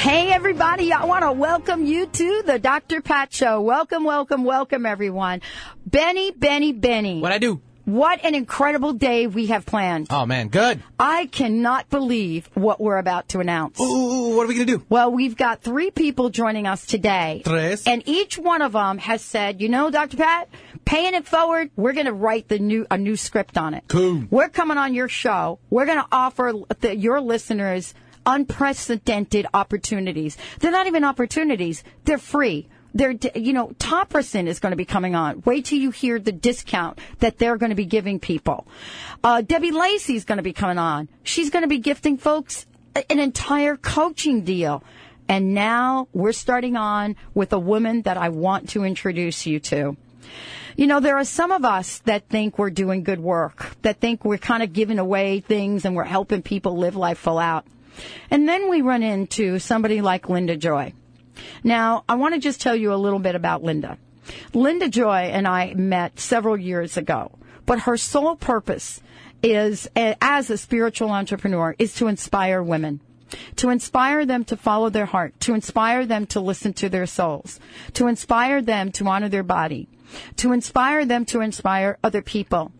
Hey, everybody, I want to welcome you to the Dr. Pat Show. Welcome, welcome, welcome, everyone. Benny, Benny, Benny. What I do? What an incredible day we have planned. Oh man, good. I cannot believe what we're about to announce. Ooh, what are we gonna do? Well, we've got three people joining us today. Tres. And each one of them has said, you know, Dr. Pat, paying it forward, we're going to write the new a new script on it. Cool. We're coming on your show. We're going to offer the, your listeners unprecedented opportunities. They're not even opportunities. They're free. They're, you know, Topperson is going to be coming on. Wait till you hear the discount that they're going to be giving people. Uh, Debbie Lacey is going to be coming on. She's going to be gifting folks an entire coaching deal. And now we're starting on with a woman that I want to introduce you to. You know, there are some of us that think we're doing good work, that think we're kind of giving away things and we're helping people live life full out. And then we run into somebody like Linda Joy. Now, I want to just tell you a little bit about Linda. Linda Joy and I met several years ago, but her sole purpose is, as a spiritual entrepreneur, is to inspire women. To inspire them to follow their heart, to inspire them to listen to their souls, to inspire them to honor their body, to inspire them to inspire other people.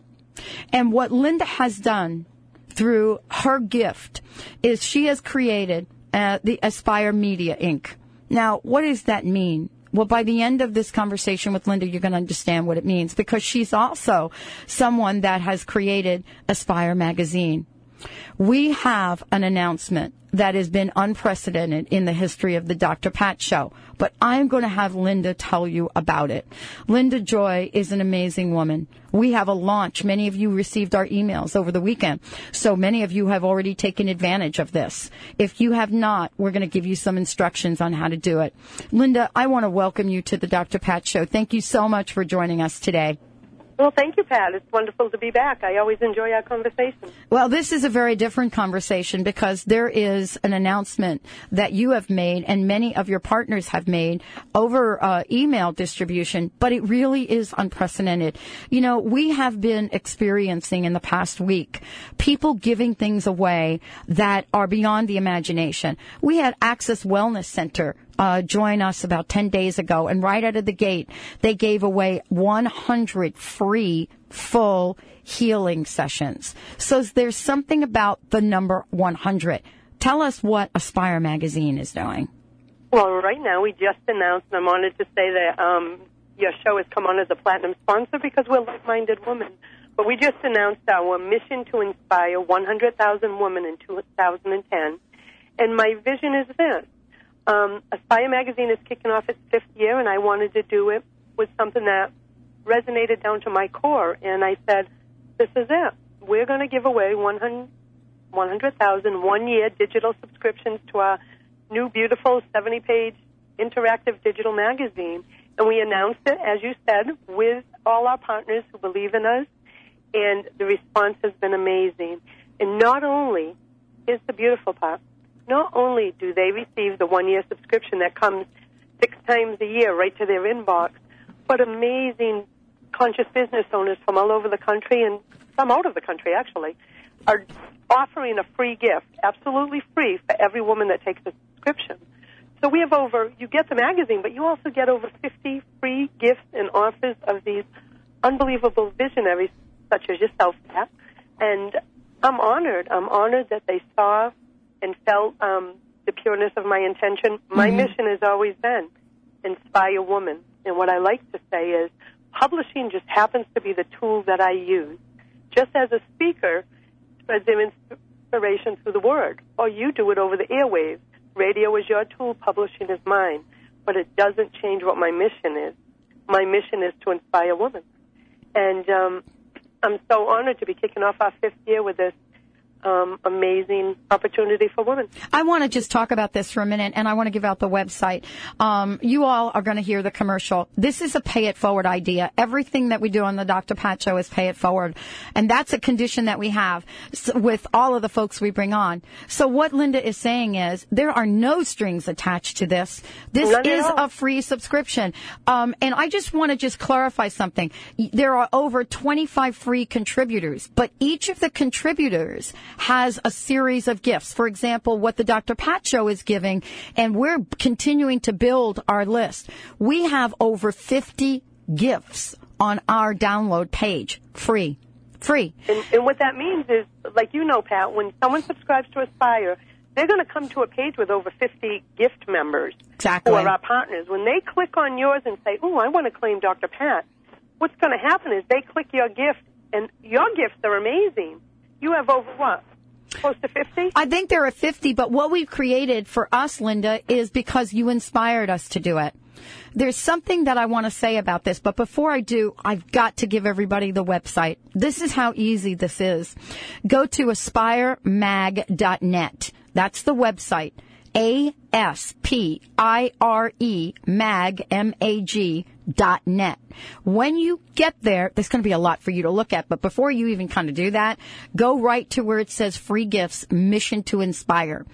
And what Linda has done through her gift is she has created uh, the Aspire Media Inc. Now, what does that mean? Well, by the end of this conversation with Linda, you're going to understand what it means because she's also someone that has created Aspire Magazine. We have an announcement that has been unprecedented in the history of the Dr. Pat Show, but I'm going to have Linda tell you about it. Linda Joy is an amazing woman. We have a launch. Many of you received our emails over the weekend, so many of you have already taken advantage of this. If you have not, we're going to give you some instructions on how to do it. Linda, I want to welcome you to the Dr. Pat Show. Thank you so much for joining us today. Well, thank you, Pat. It's wonderful to be back. I always enjoy our conversation. Well, this is a very different conversation because there is an announcement that you have made and many of your partners have made over uh, email distribution, but it really is unprecedented. You know, we have been experiencing in the past week people giving things away that are beyond the imagination. We had Access Wellness Center uh, join us about 10 days ago, and right out of the gate, they gave away 100 free full healing sessions. So there's something about the number 100. Tell us what Aspire Magazine is doing. Well, right now we just announced, and I'm honored to say that um, your show has come on as a platinum sponsor because we're like-minded women. But we just announced our mission to inspire 100,000 women in 2010. And my vision is this um, Aspire magazine is kicking off its fifth year, and I wanted to do it with something that resonated down to my core. And I said, "This is it. We're going to give away 100,000 100, one-year digital subscriptions to our new, beautiful 70-page interactive digital magazine." And we announced it, as you said, with all our partners who believe in us, and the response has been amazing. And not only is the beautiful part not only do they receive the one year subscription that comes six times a year right to their inbox, but amazing conscious business owners from all over the country and some out of the country actually are offering a free gift, absolutely free for every woman that takes a subscription. So we have over, you get the magazine, but you also get over 50 free gifts and offers of these unbelievable visionaries such as yourself, Pat. And I'm honored. I'm honored that they saw and felt um, the pureness of my intention. My mm-hmm. mission has always been inspire women. And what I like to say is publishing just happens to be the tool that I use. Just as a speaker spreads their inspiration through the word, or you do it over the airwaves. Radio is your tool, publishing is mine. But it doesn't change what my mission is. My mission is to inspire women. And um, I'm so honored to be kicking off our fifth year with this um, amazing opportunity for women. I want to just talk about this for a minute, and I want to give out the website. Um, you all are going to hear the commercial. This is a pay it forward idea. Everything that we do on the Dr. Pat Show is pay it forward, and that's a condition that we have with all of the folks we bring on. So what Linda is saying is there are no strings attached to this. This None is a free subscription, um, and I just want to just clarify something. There are over 25 free contributors, but each of the contributors has a series of gifts. For example, what the Dr. Pat Show is giving, and we're continuing to build our list. We have over 50 gifts on our download page, free. Free. And, and what that means is, like you know, Pat, when someone subscribes to Aspire, they're going to come to a page with over 50 gift members Exactly. who are our partners. When they click on yours and say, "Oh, I want to claim Dr. Pat," what's going to happen is they click your gift, and your gifts are amazing. You have over what? Close to 50? I think there are 50, but what we've created for us, Linda, is because you inspired us to do it. There's something that I want to say about this, but before I do, I've got to give everybody the website. This is how easy this is. Go to aspiremag.net. That's the website. A S P I R E mag M A G dot net. When you get there, there's going to be a lot for you to look at, but before you even kind of do that, go right to where it says free gifts, mission to inspire.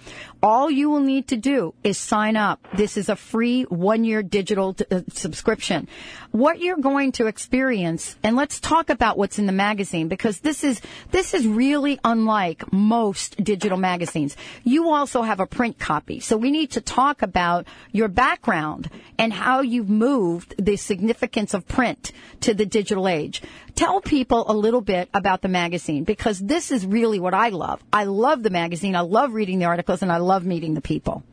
All you will need to do is sign up. This is a free one year digital uh, subscription. What you're going to experience, and let's talk about what's in the magazine because this is, this is really unlike most digital magazines. You also have a print copy. So we need to talk about your background and how you've moved the significance of print to the digital age. Tell people a little bit about the magazine because this is really what I love. I love the magazine. I love reading the articles and I love meeting the people.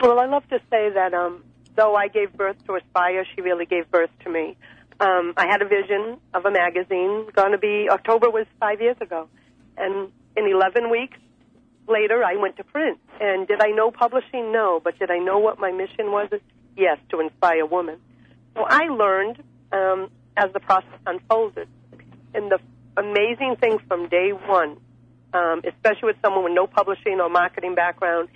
Well, I love to say that um, though I gave birth to Aspire, she really gave birth to me. Um, I had a vision of a magazine. Going to be October was five years ago, and in 11 weeks later, I went to print. And did I know publishing? No, but did I know what my mission was? Yes, to inspire women. So I learned um, as the process unfolded. And the amazing thing from day one, um, especially with someone with no publishing or marketing background,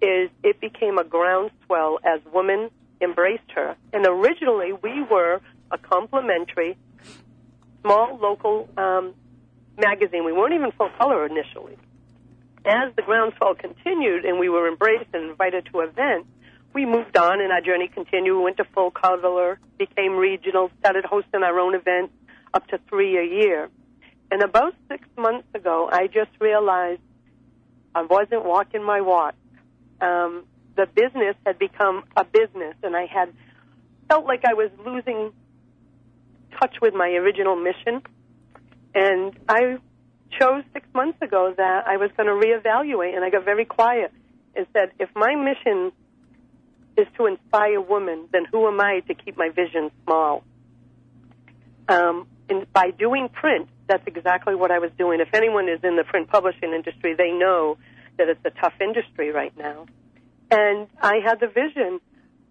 is it became a groundswell as women embraced her. And originally, we were a complimentary, small local um, magazine. We weren't even full color initially. As the groundswell continued and we were embraced and invited to events, we moved on and our journey continued. We went to full color, became regional, started hosting our own events up to three a year. And about six months ago, I just realized I wasn't walking my walk. Um, the business had become a business, and I had felt like I was losing touch with my original mission. And I chose six months ago that I was going to reevaluate, and I got very quiet and said, if my mission is to inspire women, then who am I to keep my vision small? Um, and by doing print, that's exactly what I was doing. If anyone is in the print publishing industry, they know that it's a tough industry right now. And I had the vision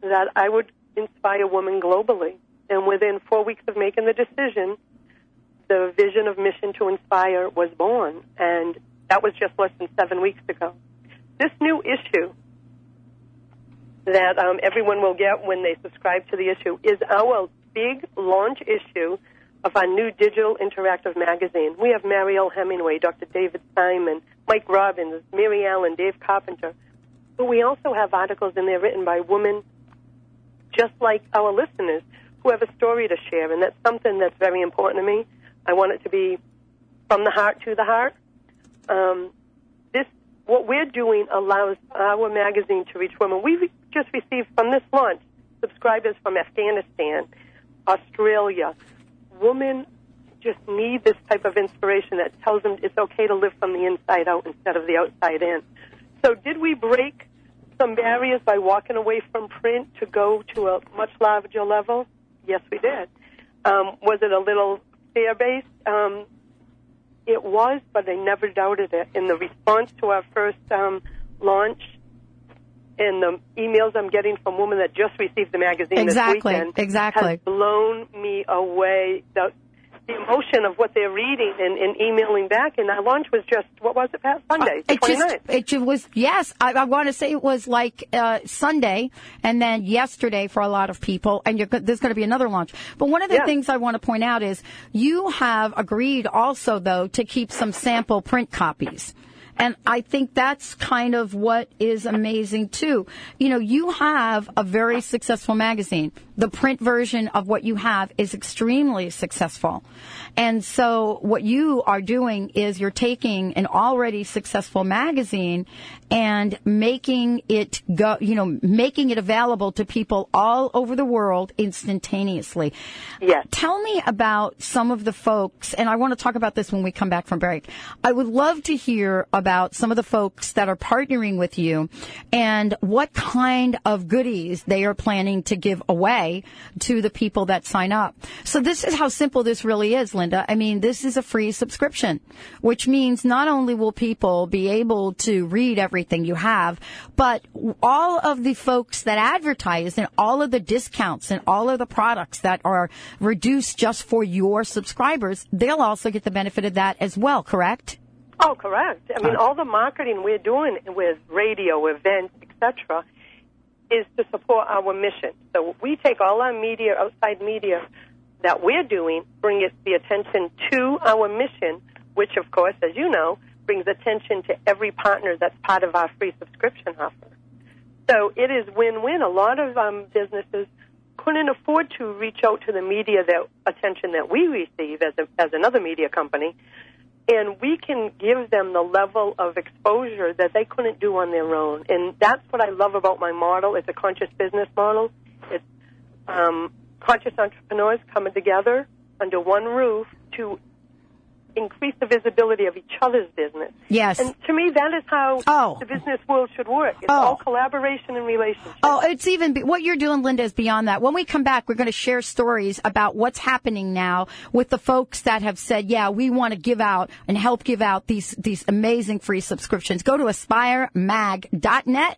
that I would inspire women globally. And within four weeks of making the decision, the vision of Mission to Inspire was born. And that was just less than seven weeks ago. This new issue that um, everyone will get when they subscribe to the issue is our big launch issue of our new digital interactive magazine. We have Mariel Hemingway, Dr. David Simon, Mike Robbins, Mary Allen, Dave Carpenter. But we also have articles in there written by women just like our listeners who have a story to share, and that's something that's very important to me. I want it to be from the heart to the heart. Um, this, what we're doing allows our magazine to reach women. We re- just received from this launch subscribers from Afghanistan, Australia. Women just need this type of inspiration that tells them it's okay to live from the inside out instead of the outside in. So, did we break some barriers by walking away from print to go to a much larger level? Yes, we did. Um, was it a little fear based? Um, it was, but I never doubted it. In the response to our first um, launch, and the emails I'm getting from women that just received the magazine Exactly, this weekend exactly. has blown me away. The, the emotion of what they're reading and, and emailing back. And our launch was just what was it, Pat? Sunday, Uh, it just 29th. it ju- was yes i, I want to say it was like uh, sunday and then yesterday for a lot of people and you're, there's going to be another launch but one of the Yeah. things i want to point out is you have agreed also though to keep some sample print copies and I think that's kind of what is amazing too. You know, you have a very successful magazine. The print version of what you have is extremely successful. And so what you are doing is you're taking an already successful magazine and making it go, you know, making it available to people all over the world instantaneously. Yes. Tell me about some of the folks, and I want to talk about this when we come back from break. I would love to hear about some of the folks that are partnering with you and what kind of goodies they are planning to give away to the people that sign up. So this is how simple this really is, Linda. I mean, this is a free subscription, which means not only will people be able to read everything you have, but all of the folks that advertise and all of the discounts and all of the products that are reduced just for your subscribers, they'll also get the benefit of that as well, correct? Oh, correct. I mean, all the marketing we're doing with radio, events, etc., is to support our mission. So we take all our media, outside media that we're doing, bring it the attention to our mission, which, of course, as you know, brings attention to every partner that's part of our free subscription offer. So it is win-win. A lot of um, businesses couldn't afford to reach out to the media that attention that we receive as a, as another media company, and we can give them the level of exposure that they couldn't do on their own. And that's what I love about my model. It's a conscious business model. It's um, conscious entrepreneurs coming together under one roof to increase the visibility of each other's business. Yes. And to me, that is how Oh. the business world should work. It's Oh. all collaboration and relationship. Oh, it's even be- what you're doing, Linda, is beyond that. When we come back, we're going to share stories about what's happening now with the folks that have said, "Yeah, we want to give out and help give out these these amazing free subscriptions." Go to aspiremag.net,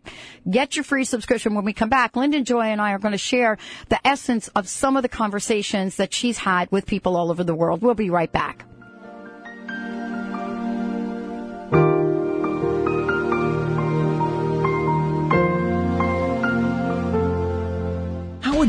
get your free subscription. When we come back, Linda Joy and I are going to share the essence of some of the conversations that she's had with people all over the world. We'll be right back.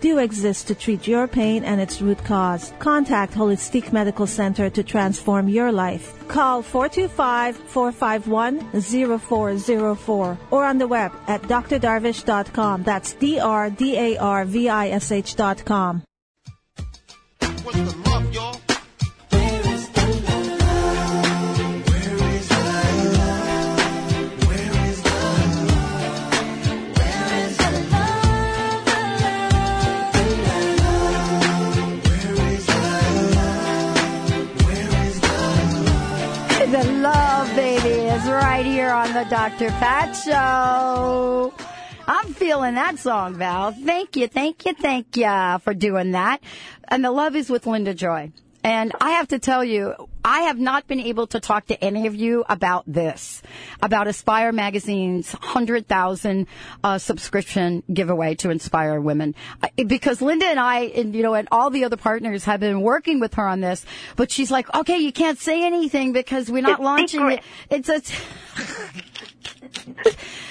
do exist to treat your pain and its root cause. Contact Holistic Medical Center to transform your life. Call 425-451-0404 or on the web at drdarvish.com. That's D-R-D-A-R-V-I-S-H dot com. Here on the Dr. Pat Show. I'm feeling that song, Val. Thank you, thank you, thank you for doing that. And the love is with Linda Joy. And I have to tell you, I have not been able to talk to any of you about this, about Aspire Magazine's 100,000 uh, subscription giveaway to inspire women. Because Linda and I, and, you know, and all the other partners have been working with her on this, but she's like, okay, you can't say anything because we're not It's launching secret. it. It's a,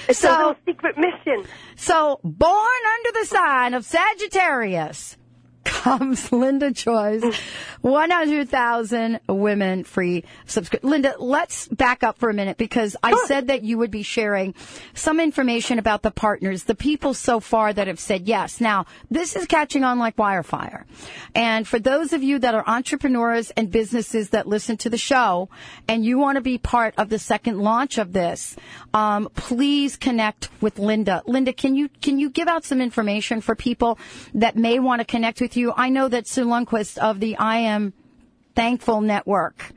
It's So- a little secret mission. So, born under the sign of Sagittarius comes Linda Joy's 100,000 women free subscription. Linda, let's back up for a minute because I said that you would be sharing some information about the partners, the people so far that have said yes. Now, this is catching on like wirefire. And for those of you that are entrepreneurs and businesses that listen to the show and you want to be part of the second launch of this, um, please connect with Linda. Linda, can you can you give out some information for people that may want to connect with you? I know that Sue Lundquist of the I Am Thankful Network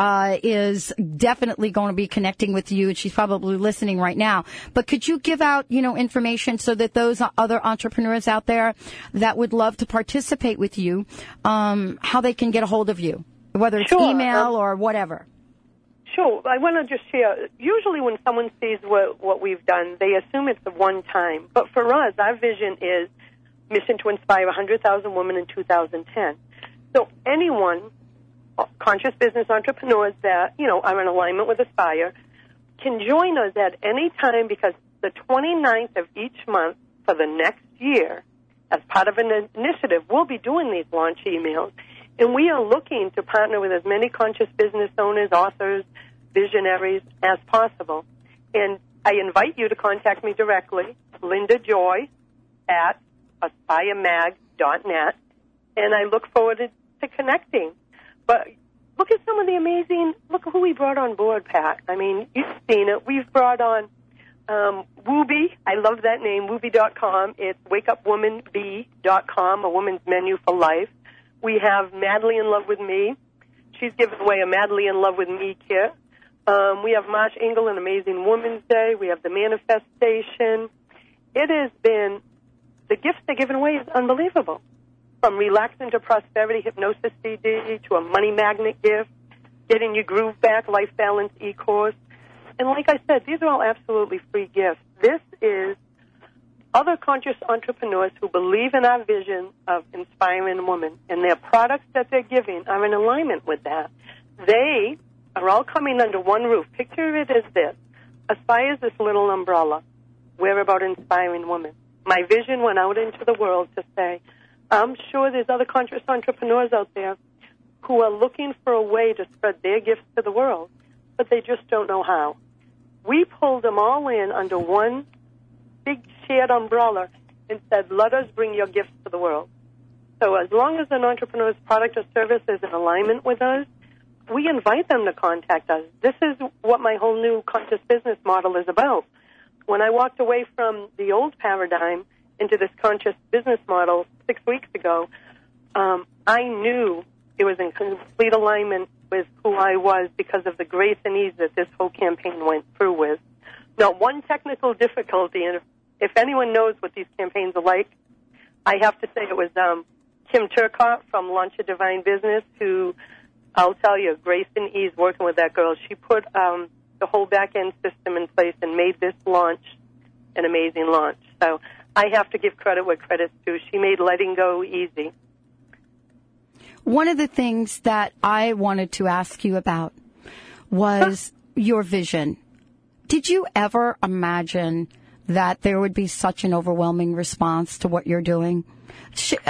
uh, is definitely going to be connecting with you, and she's probably listening right now. But could you give out, you know, information so that those other entrepreneurs out there that would love to participate with you, um, how they can get a hold of you, whether it's Sure, email um, or whatever. Sure. I want to just share. Usually, when someone sees what what we've done, they assume it's a one time. But for us, our vision is mission to inspire 100,000 women in 2010. So anyone, uh, conscious business entrepreneurs that you know are in alignment with Aspire, can join us at any time because the 29th of each month for the next year, as part of an initiative, we'll be doing these launch emails. And we are looking to partner with as many conscious business owners, authors, visionaries as possible. And I invite you to contact me directly, Linda Joy at aspiremag.net, and I look forward to, to connecting. But look at some of the amazing, look who we brought on board, Pat. I mean, you've seen it. We've brought on um, Wooby. I love that name, Wooby.com. It's wakeupwomanb.com, a woman's menu for life. We have Madly in Love with Me. She's given away a Madly in Love with Me kit. Um, we have Marsh Engel, an Amazing Woman's Day. We have the Manifestation. It has been, the gifts they're giving away is unbelievable. From relaxing to prosperity, hypnosis CD, to a money magnet gift, getting your groove back, life balance e-course. And like I said, these are all absolutely free gifts. This is other conscious entrepreneurs who believe in our vision of inspiring women, and their products that they're giving are in alignment with that. They are all coming under one roof. Picture it as this. Aspire is this little umbrella. We're about inspiring women. My vision went out into the world to say, I'm sure there's other conscious entrepreneurs out there who are looking for a way to spread their gifts to the world, but they just don't know how. We pulled them all in under one big shared umbrella and said, let us bring your gifts to the world. So as long as an entrepreneur's product or service is in alignment with us, we invite them to contact us. This is what my whole new conscious business model is about. When I walked away from the old paradigm into this conscious business model six weeks ago, um, I knew it was in complete alignment with who I was because of the grace and ease that this whole campaign went through with. Not one technical difficulty, and if, if anyone knows what these campaigns are like, I have to say it was um, Kim Turcott from Launch a Divine Business who I'll tell you, Grace and Ease working with that girl, she put um, the whole back end system in place and made this launch an amazing launch. So I have to give credit where credit's due. She made letting go easy. One of the things that I wanted to ask you about was your vision. Did you ever imagine that there would be such an overwhelming response to what you're doing?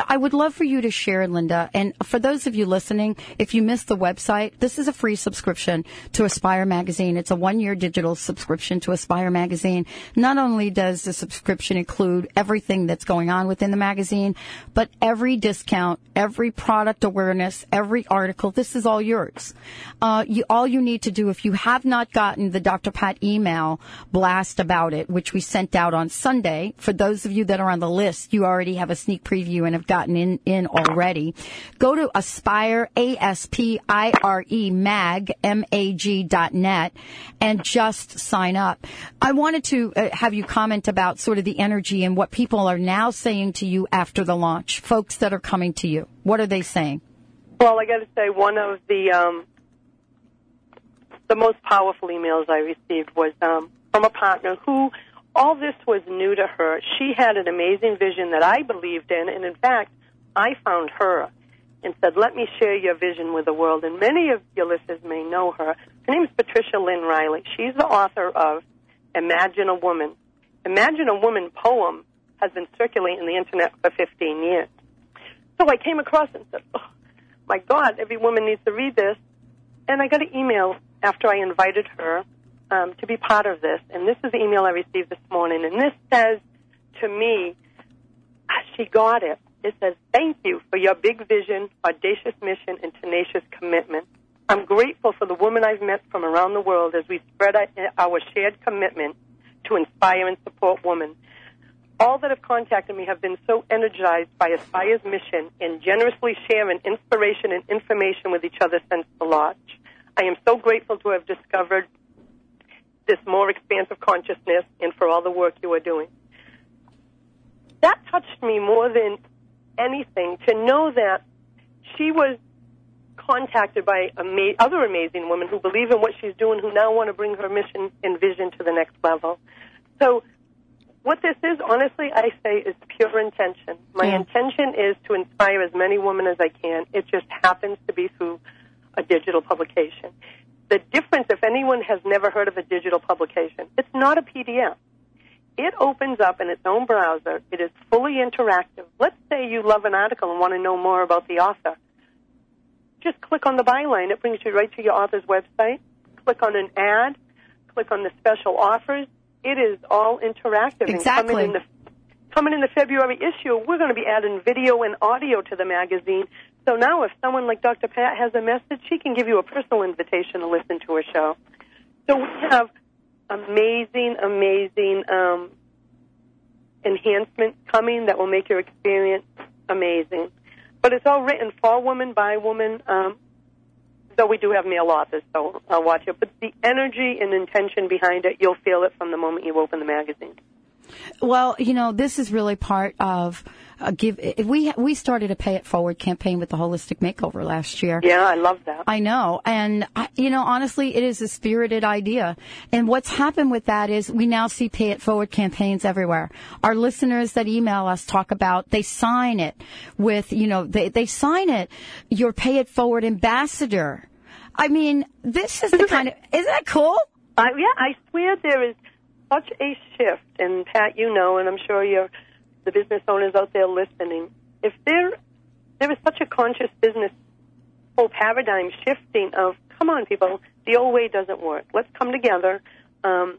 I would love for you to share, Linda. And for those of you listening, if you missed the website, this is a free subscription to Aspire Magazine. It's a one year digital subscription to Aspire Magazine. Not only does the subscription include everything that's going on within the magazine, but every discount, every product awareness, every article, this is all yours. Uh, you, all you need to do, if you have not gotten the Dr. Pat email blast about it, which we sent out on Sunday, for those of you that are on the list, you already have a sneak preview and have gotten in, in already, go to Aspire, A-S-P-I-R-E, mag, M-A-G dot net, and just sign up. I wanted to uh, have you comment about sort of the energy and what people are now saying to you after the launch, folks that are coming to you. What are they saying? Well, I got to say, one of the um, the most powerful emails I received was um, from a partner who all this was new to her. She had an amazing vision that I believed in, and in fact, I found her and said, Let me share your vision with the world. And many of your listeners may know her. Her name is Patricia Lynn Reilly. She's the author of Imagine a Woman. Imagine a Woman poem has been circulating the internet for 15 years. So I came across and said, oh, my God, every woman needs to read this. And I got an email after I invited her um, to be part of this. And this is the email I received this morning. And this says to me, ah, she got it. It says, Thank you for your big vision, audacious mission, and tenacious commitment. I'm grateful for the women I've met from around the world as we spread our shared commitment to inspire and support women. All that have contacted me have been so energized by Aspire's mission and generously sharing inspiration and information with each other since the launch. I am so grateful to have discovered this more expansive consciousness and for all the work you are doing. That touched me more than anything to know that she was contacted by ama- other amazing women who believe in what she's doing, who now want to bring her mission and vision to the next level. So, what this is, honestly, I say, is pure intention. My yeah. intention is to inspire as many women as I can. It just happens to be through a digital publication the difference, if anyone has never heard of a digital publication, it's not a PDF. It opens up in its own browser. It is fully interactive. Let's say you love an article and want to know more about the author. Just click on the byline. It brings you right to your author's website. Click on an ad. Click on the special offers. It is all interactive. Exactly. And coming in the coming in the February issue, we're going to be adding video and audio to the magazine so now, if someone like Dr. Pat has a message, she can give you a personal invitation to listen to her show. So we have amazing, amazing um, enhancements coming that will make your experience amazing. But it's all written for women, by women, um, though we do have male authors, so I'll watch it. But the energy and intention behind it, you'll feel it from the moment you open the magazine. Well, you know, this is really part of uh, give. We we started a pay it forward campaign with the holistic makeover last year. Yeah, I love that. I know, and I, you know, honestly, it is a spirited idea. And what's happened with that is we now see pay it forward campaigns everywhere. Our listeners that email us talk about they sign it with you know they they sign it your pay it forward ambassador. I mean, this is the kind of isn't that cool? Uh, yeah, I swear there is such a shift, and Pat, you know, and I'm sure you're the business owners out there listening. If there there is such a conscious business whole paradigm shifting of come on, people, the old way doesn't work. Let's come together um,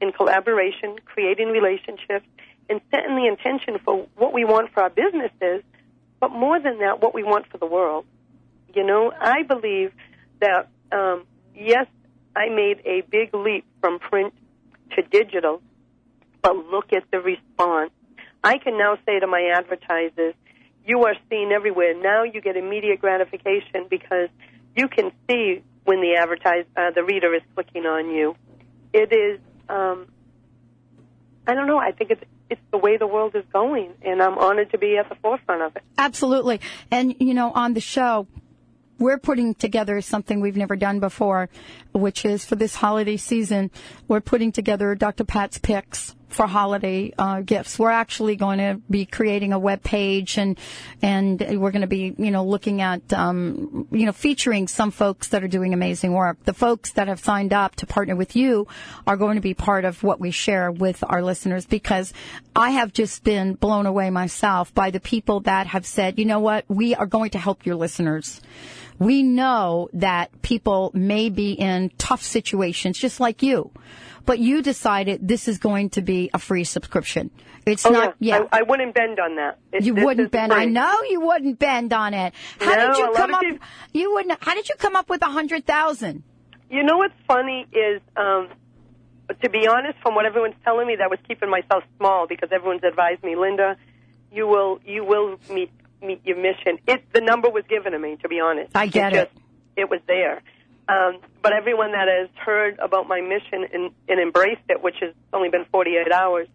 in collaboration, creating relationships, and setting the intention for what we want for our businesses, but more than that, what we want for the world. You know, I believe that um, yes, I made a big leap from print to digital, but look at the response. I can now say to my advertisers, you are seen everywhere. Now you get immediate gratification because you can see when the advertise uh, the reader is clicking on you. It is, um, I don't know. I think it's it's the way the world is going, and I'm honored to be at the forefront of it. Absolutely, and you know, on the show, we're putting together something we've never done before, which is for this holiday season, we're putting together Dr. Pat's picks for holiday uh, gifts. We're actually going to be creating a web page and and we're going to be you know looking at um, you know featuring some folks that are doing amazing work. The folks that have signed up to partner with you are going to be part of what we share with our listeners because I have just been blown away myself by the people that have said, you know what, we are going to help your listeners. We know that people may be in tough situations just like you but you decided this is going to be a free subscription. It's oh, not. Yeah, yeah. I, I, wouldn't bend on that. It, you wouldn't bend. Free. I know you wouldn't bend on it. How no, did you come up? People... You wouldn't. How did you come up with a hundred thousand? You know what's funny is, um, to be honest, from what everyone's telling me, that was keeping myself small because everyone's advised me, Linda, you will you will meet meet your mission. It the number was given to me. To be honest, I get it. it. Just, it was there. Um, but everyone that has heard about my mission and, and embraced it, which has only been 48 hours,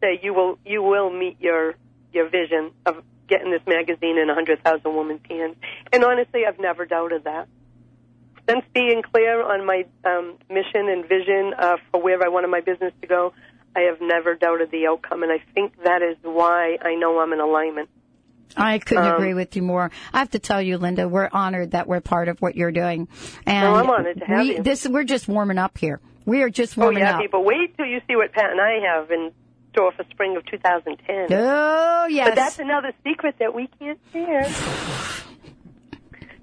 say you will you will meet your your vision of getting this magazine in 100,000 women's hands. And honestly, I've never doubted that. Since being clear on my um, mission and vision uh, for where I wanted my business to go, I have never doubted the outcome, and I think that is why I know I'm in alignment. I couldn't Um, agree with you more. I have to tell you, Linda, we're honored that we're part of what you're doing. And Well, I'm honored to have we, you. This, we're just warming up here. We are just Oh warming yeah, up. people, wait till you see what Pat and I have in store for spring of 2010. Oh yes. But that's another secret that we can't share.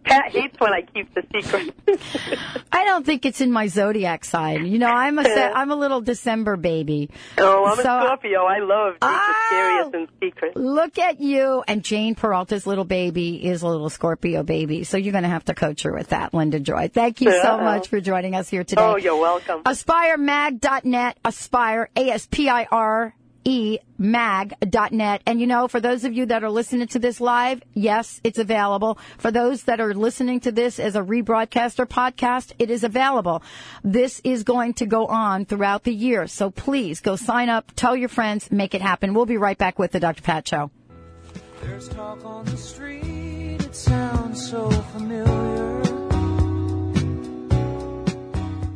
Pat hates when I keep the secret. I don't think it's in my zodiac sign. You know, I'm a I'm a little December baby. oh, I'm So- a Scorpio. I love deep, Oh! mysterious, and secret. Look at you. And Jane Peralta's little baby is a little Scorpio baby. So you're going to have to coach her with that, Linda Joy. Thank you so much for joining us here today. Oh, you're welcome. AspireMag.net, Aspire, A-S-P-I-R. E mag.net. And you know, for those of you that are listening to this live, yes, it's available. For those that are listening to this as a rebroadcast or podcast, it is available. This is going to go on throughout the year. So please go sign up, tell your friends, make it happen. We'll be right back with the Dr. Pat Show. There's talk on the street, it sounds so familiar.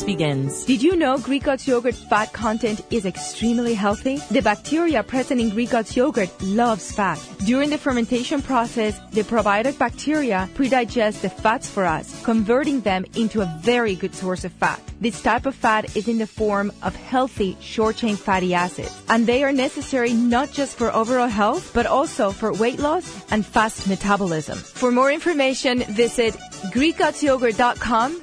begins. Did you know Greek God's yogurt fat content is extremely healthy? The bacteria present in Greek God's yogurt loves fat. During the fermentation process, the probiotic bacteria predigest the fats for us, converting them into a very good source of fat. This type of fat is in the form of healthy short-chain fatty acids, and they are necessary not just for overall health, but also for weight loss and fast metabolism. For more information, visit GreekGodsYogurt.com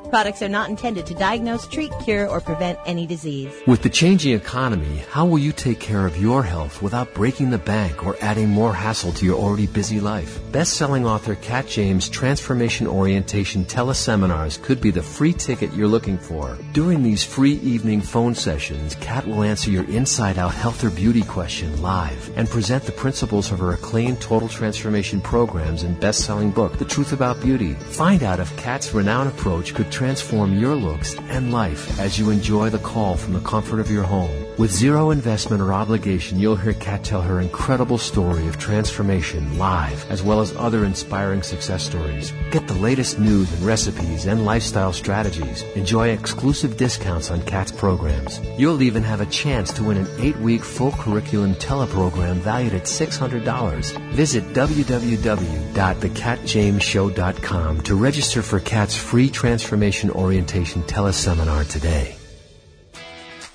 Products are not intended to diagnose, treat, cure, or prevent any disease. With the changing economy, how will you take care of your health without breaking the bank or adding more hassle to your already busy life? Best-selling author Kat James' Transformation Orientation teleseminars could be the free ticket you're looking for. During these free evening phone sessions, Kat will answer your inside-out health or beauty question live and present the principles of her acclaimed total transformation programs and best-selling book, The Truth About Beauty. Find out if Kat's renowned approach could transform your looks and life as you enjoy the call from the comfort of your home. With zero investment or obligation, you'll hear Kat tell her incredible story of transformation live, as well as other inspiring success stories. Get the latest news and recipes and lifestyle strategies. Enjoy exclusive discounts on Kat's programs. You'll even have a chance to win an eight-week full curriculum teleprogram valued at $600. Visit www.thekatjamesshow.com to register for Kat's free transformation orientation teleseminar today.